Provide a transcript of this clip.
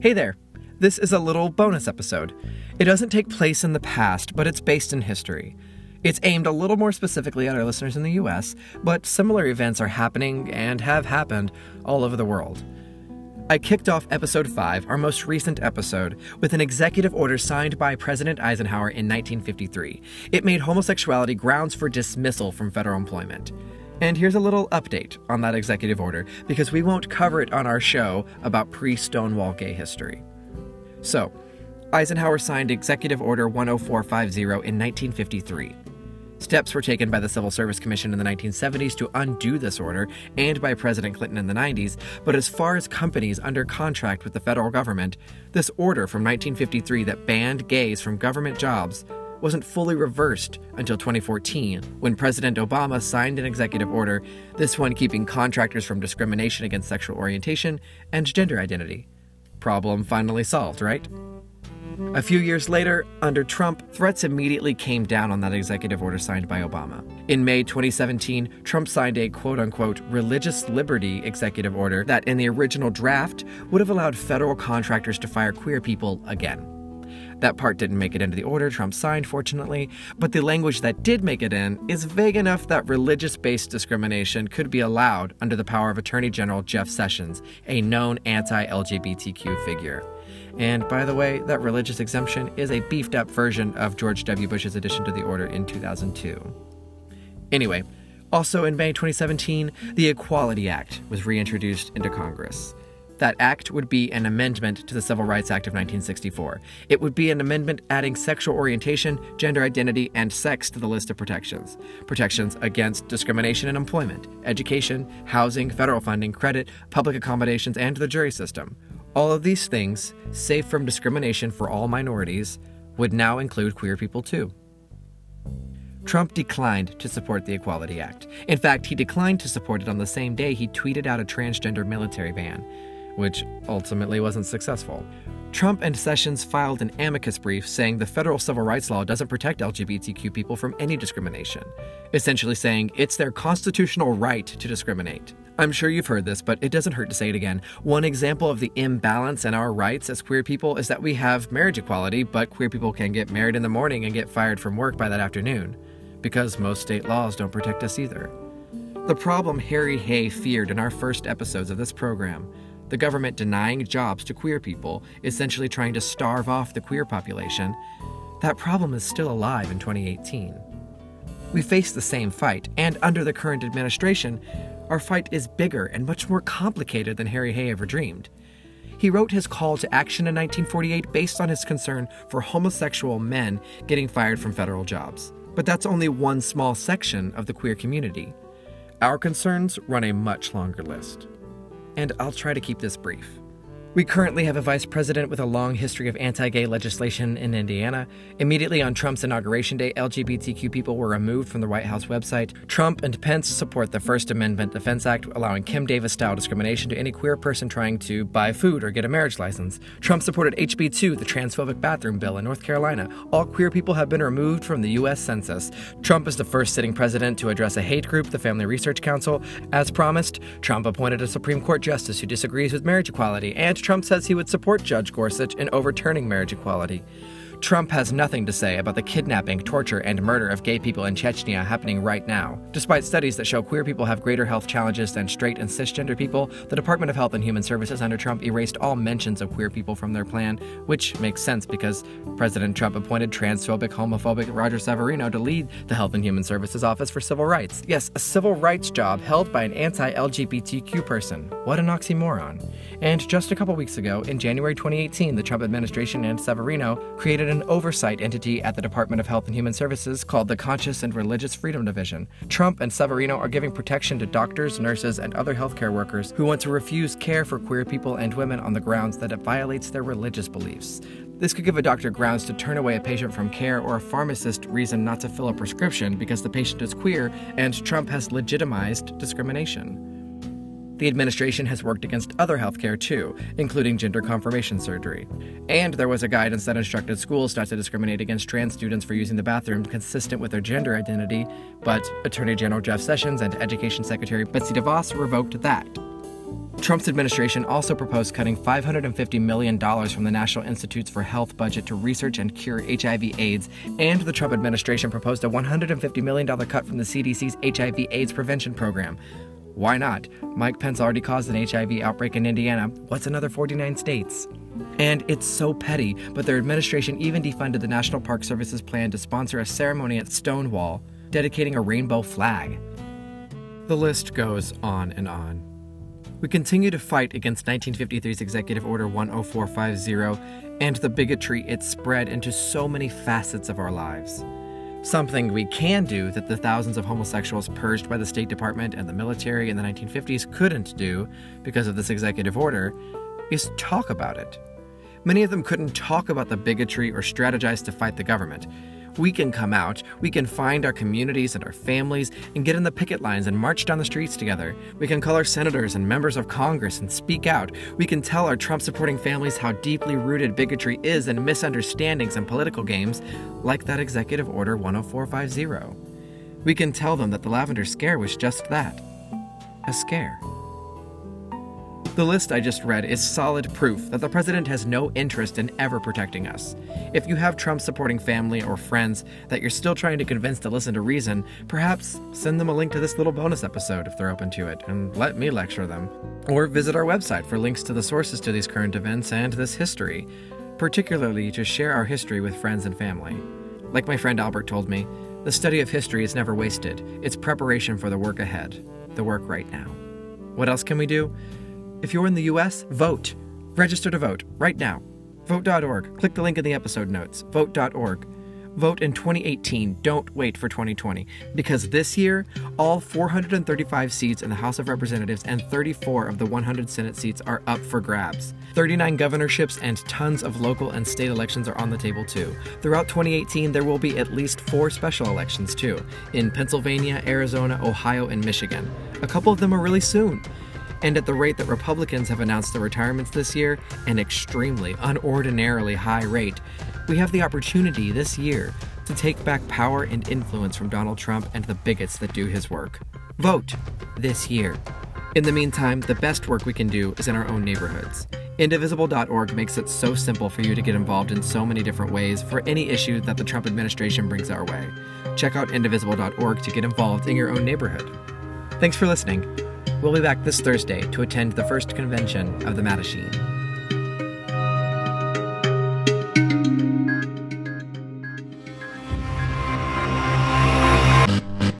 Hey there! This is a little bonus episode. It doesn't take place in the past, but it's based in history. It's aimed a little more specifically at our listeners in the US, but similar events are happening and have happened all over the world. I kicked off episode 5, our most recent episode, with an executive order signed by President Eisenhower in 1953. It made homosexuality grounds for dismissal from federal employment. And here's a little update on that executive order, because we won't cover it on our show about pre Stonewall gay history. So, Eisenhower signed Executive Order 10450 in 1953. Steps were taken by the Civil Service Commission in the 1970s to undo this order and by President Clinton in the 90s, but as far as companies under contract with the federal government, this order from 1953 that banned gays from government jobs wasn't fully reversed until 2014 when President Obama signed an executive order, this one keeping contractors from discrimination against sexual orientation and gender identity. Problem finally solved, right? A few years later, under Trump, threats immediately came down on that executive order signed by Obama. In May 2017, Trump signed a quote unquote religious liberty executive order that, in the original draft, would have allowed federal contractors to fire queer people again. That part didn't make it into the order Trump signed, fortunately, but the language that did make it in is vague enough that religious based discrimination could be allowed under the power of Attorney General Jeff Sessions, a known anti LGBTQ figure. And by the way, that religious exemption is a beefed up version of George W. Bush's addition to the order in 2002. Anyway, also in May 2017, the Equality Act was reintroduced into Congress. That act would be an amendment to the Civil Rights Act of 1964. It would be an amendment adding sexual orientation, gender identity, and sex to the list of protections. Protections against discrimination in employment, education, housing, federal funding, credit, public accommodations, and the jury system. All of these things, safe from discrimination for all minorities, would now include queer people too. Trump declined to support the Equality Act. In fact, he declined to support it on the same day he tweeted out a transgender military ban which ultimately wasn't successful. Trump and Sessions filed an amicus brief saying the federal civil rights law doesn't protect LGBTQ people from any discrimination, essentially saying it's their constitutional right to discriminate. I'm sure you've heard this, but it doesn't hurt to say it again. One example of the imbalance in our rights as queer people is that we have marriage equality, but queer people can get married in the morning and get fired from work by that afternoon, because most state laws don't protect us either. The problem Harry Hay feared in our first episodes of this program the government denying jobs to queer people, essentially trying to starve off the queer population, that problem is still alive in 2018. We face the same fight, and under the current administration, our fight is bigger and much more complicated than Harry Hay ever dreamed. He wrote his call to action in 1948 based on his concern for homosexual men getting fired from federal jobs. But that's only one small section of the queer community. Our concerns run a much longer list and I'll try to keep this brief. We currently have a vice president with a long history of anti gay legislation in Indiana. Immediately on Trump's inauguration day, LGBTQ people were removed from the White House website. Trump and Pence support the First Amendment Defense Act, allowing Kim Davis style discrimination to any queer person trying to buy food or get a marriage license. Trump supported HB 2, the transphobic bathroom bill in North Carolina. All queer people have been removed from the U.S. Census. Trump is the first sitting president to address a hate group, the Family Research Council. As promised, Trump appointed a Supreme Court justice who disagrees with marriage equality and Trump says he would support Judge Gorsuch in overturning marriage equality. Trump has nothing to say about the kidnapping, torture, and murder of gay people in Chechnya happening right now. Despite studies that show queer people have greater health challenges than straight and cisgender people, the Department of Health and Human Services under Trump erased all mentions of queer people from their plan, which makes sense because President Trump appointed transphobic, homophobic Roger Severino to lead the Health and Human Services Office for Civil Rights. Yes, a civil rights job held by an anti LGBTQ person. What an oxymoron. And just a couple weeks ago, in January 2018, the Trump administration and Severino created an oversight entity at the Department of Health and Human Services called the Conscience and Religious Freedom Division. Trump and Severino are giving protection to doctors, nurses, and other healthcare workers who want to refuse care for queer people and women on the grounds that it violates their religious beliefs. This could give a doctor grounds to turn away a patient from care or a pharmacist reason not to fill a prescription because the patient is queer and Trump has legitimized discrimination. The administration has worked against other healthcare too, including gender confirmation surgery. And there was a guidance that instructed schools not to discriminate against trans students for using the bathroom consistent with their gender identity, but Attorney General Jeff Sessions and Education Secretary Betsy DeVos revoked that. Trump's administration also proposed cutting $550 million from the National Institutes for Health budget to research and cure HIV/AIDS, and the Trump administration proposed a $150 million cut from the CDC's HIV/AIDS prevention program. Why not? Mike Pence already caused an HIV outbreak in Indiana. What's another 49 states? And it's so petty, but their administration even defunded the National Park Service's plan to sponsor a ceremony at Stonewall dedicating a rainbow flag. The list goes on and on. We continue to fight against 1953's Executive Order 10450 and the bigotry it spread into so many facets of our lives. Something we can do that the thousands of homosexuals purged by the State Department and the military in the 1950s couldn't do because of this executive order is talk about it. Many of them couldn't talk about the bigotry or strategize to fight the government. We can come out, we can find our communities and our families and get in the picket lines and march down the streets together. We can call our senators and members of Congress and speak out. We can tell our Trump supporting families how deeply rooted bigotry is in misunderstandings and political games, like that Executive Order 10450. We can tell them that the Lavender Scare was just that a scare. The list I just read is solid proof that the president has no interest in ever protecting us. If you have Trump supporting family or friends that you're still trying to convince to listen to reason, perhaps send them a link to this little bonus episode if they're open to it, and let me lecture them. Or visit our website for links to the sources to these current events and this history, particularly to share our history with friends and family. Like my friend Albert told me, the study of history is never wasted, it's preparation for the work ahead, the work right now. What else can we do? If you're in the US, vote. Register to vote right now. Vote.org. Click the link in the episode notes. Vote.org. Vote in 2018. Don't wait for 2020. Because this year, all 435 seats in the House of Representatives and 34 of the 100 Senate seats are up for grabs. 39 governorships and tons of local and state elections are on the table too. Throughout 2018, there will be at least four special elections too in Pennsylvania, Arizona, Ohio, and Michigan. A couple of them are really soon. And at the rate that Republicans have announced their retirements this year, an extremely, unordinarily high rate, we have the opportunity this year to take back power and influence from Donald Trump and the bigots that do his work. Vote this year. In the meantime, the best work we can do is in our own neighborhoods. Indivisible.org makes it so simple for you to get involved in so many different ways for any issue that the Trump administration brings our way. Check out indivisible.org to get involved in your own neighborhood. Thanks for listening. We'll be back this Thursday to attend the first convention of the Mattachine.